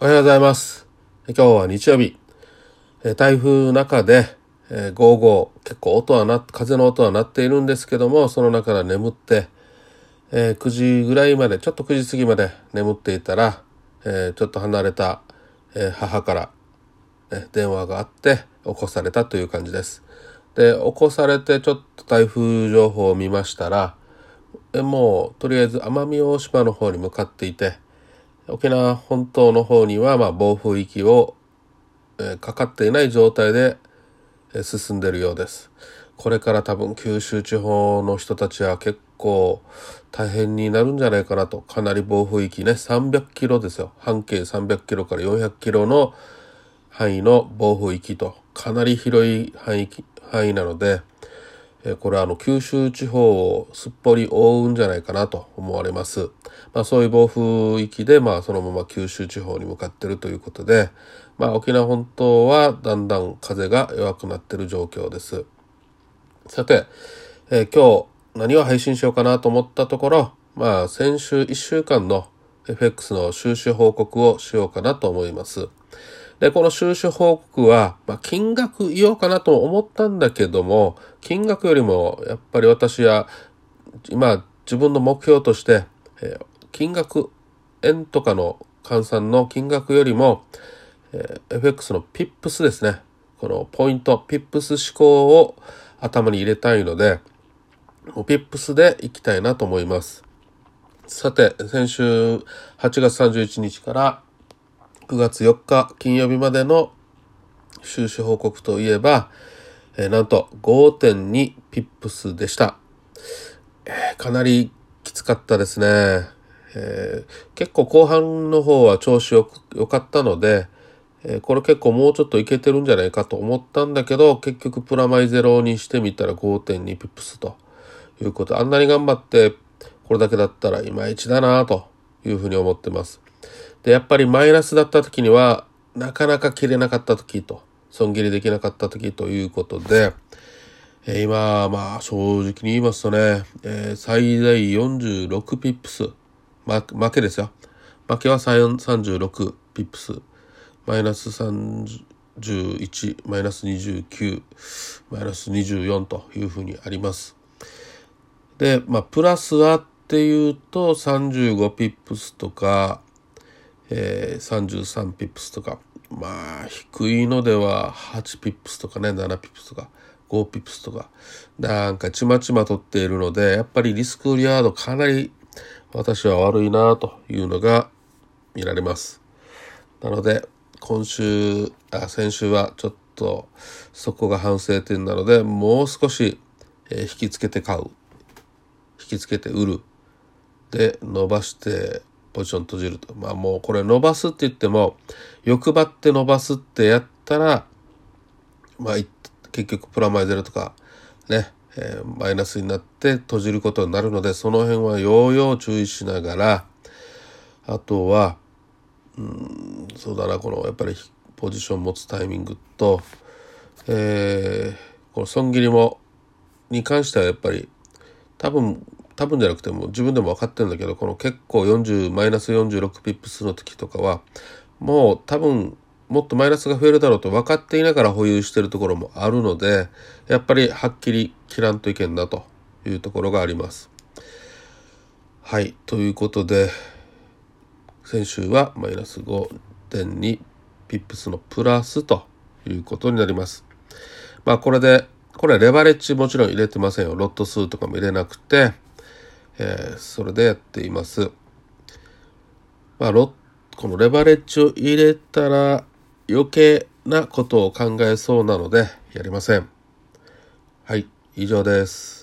おはようございます。今日は日曜日。台風中で、えー、ゴーゴー、結構音はな、風の音は鳴っているんですけども、その中から眠って、えー、9時ぐらいまで、ちょっと9時過ぎまで眠っていたら、えー、ちょっと離れた、え母から、ね、電話があって起こされたという感じです。で、起こされてちょっと台風情報を見ましたら、もうとりあえず奄美大島の方に向かっていて、沖縄本島の方にはま暴風域を、え、かかっていない状態で、え、進んでいるようです。これから多分九州地方の人たちは結構大変になるんじゃないかなと。かなり暴風域ね、300キロですよ。半径300キロから400キロの範囲の暴風域と、かなり広い範囲範囲なので、これはあの九州地方をすっぽり覆うんじゃないかなと思われます。まあ、そういう暴風域で、まあ、そのまま九州地方に向かっているということで、まあ、沖縄本島はだんだん風が弱くなっている状況です。さて、えー、今日何を配信しようかなと思ったところ、まあ、先週1週間の FX の収支報告をしようかなと思います。で、この収支報告は、まあ、金額言おうかなと思ったんだけども、金額よりも、やっぱり私は、今、自分の目標として、えー、金額、円とかの換算の金額よりも、えー、FX の PIPS ですね。このポイント、PIPS 思考を頭に入れたいので、もう PIPS でいきたいなと思います。さて、先週8月31日から9月4日金曜日までの収支報告といえば、えー、なんと5.2ピップスでした、えー、かなりきつかったですね。えー、結構後半の方は調子よ良かったので、えこれ結構もうちょっといけてるんじゃないかと思ったんだけど、結局プラマイゼロにしてみたら5.2ピップスということ。あんなに頑張ってこれだけだったらいまいちだなというふうに思ってます。で、やっぱりマイナスだった時には、なかなか切れなかった時と、損切りできなかった時ということで、えー、今、まあ正直に言いますとね、えー、最大46ピップス、ま、負けですよ。負けは36ピップス、マイナス31、マイナス29、マイナス24というふうにあります。で、まあ、プラスはっていうと35ピップスとか、えー、33ピップスとか。まあ低いのでは8ピップスとかね7ピップスとか5ピップスとか。なんかちまちま取っているのでやっぱりリスクリワードかなり私は悪いなというのが見られます。なので今週あ先週はちょっとそこが反省点なのでもう少し、えー、引きつけて買う。引きつけて売る。で伸ばしてポジション閉じると。まあもうこれ伸ばすって言っても、欲張って伸ばすってやったら、まあ結局プラマイゼロとかね、えー、マイナスになって閉じることになるので、その辺は要々注意しながら、あとは、うん、そうだな、このやっぱりポジション持つタイミングと、えー、この損切りも、に関してはやっぱり多分多分じゃなくても自分でも分かってるんだけどこの結構40マイナス46ピップスの時とかはもう多分もっとマイナスが増えるだろうと分かっていながら保有してるところもあるのでやっぱりはっきり切らんといけんなというところがあります。はいということで先週はマイナス5.2ピップスのプラスということになります。まあこれでこれはレバレッジもちろん入れてませんよ。ロット数とかも入れなくて、えー、それでやっています。まあ、このレバレッジを入れたら余計なことを考えそうなのでやりません。はい、以上です。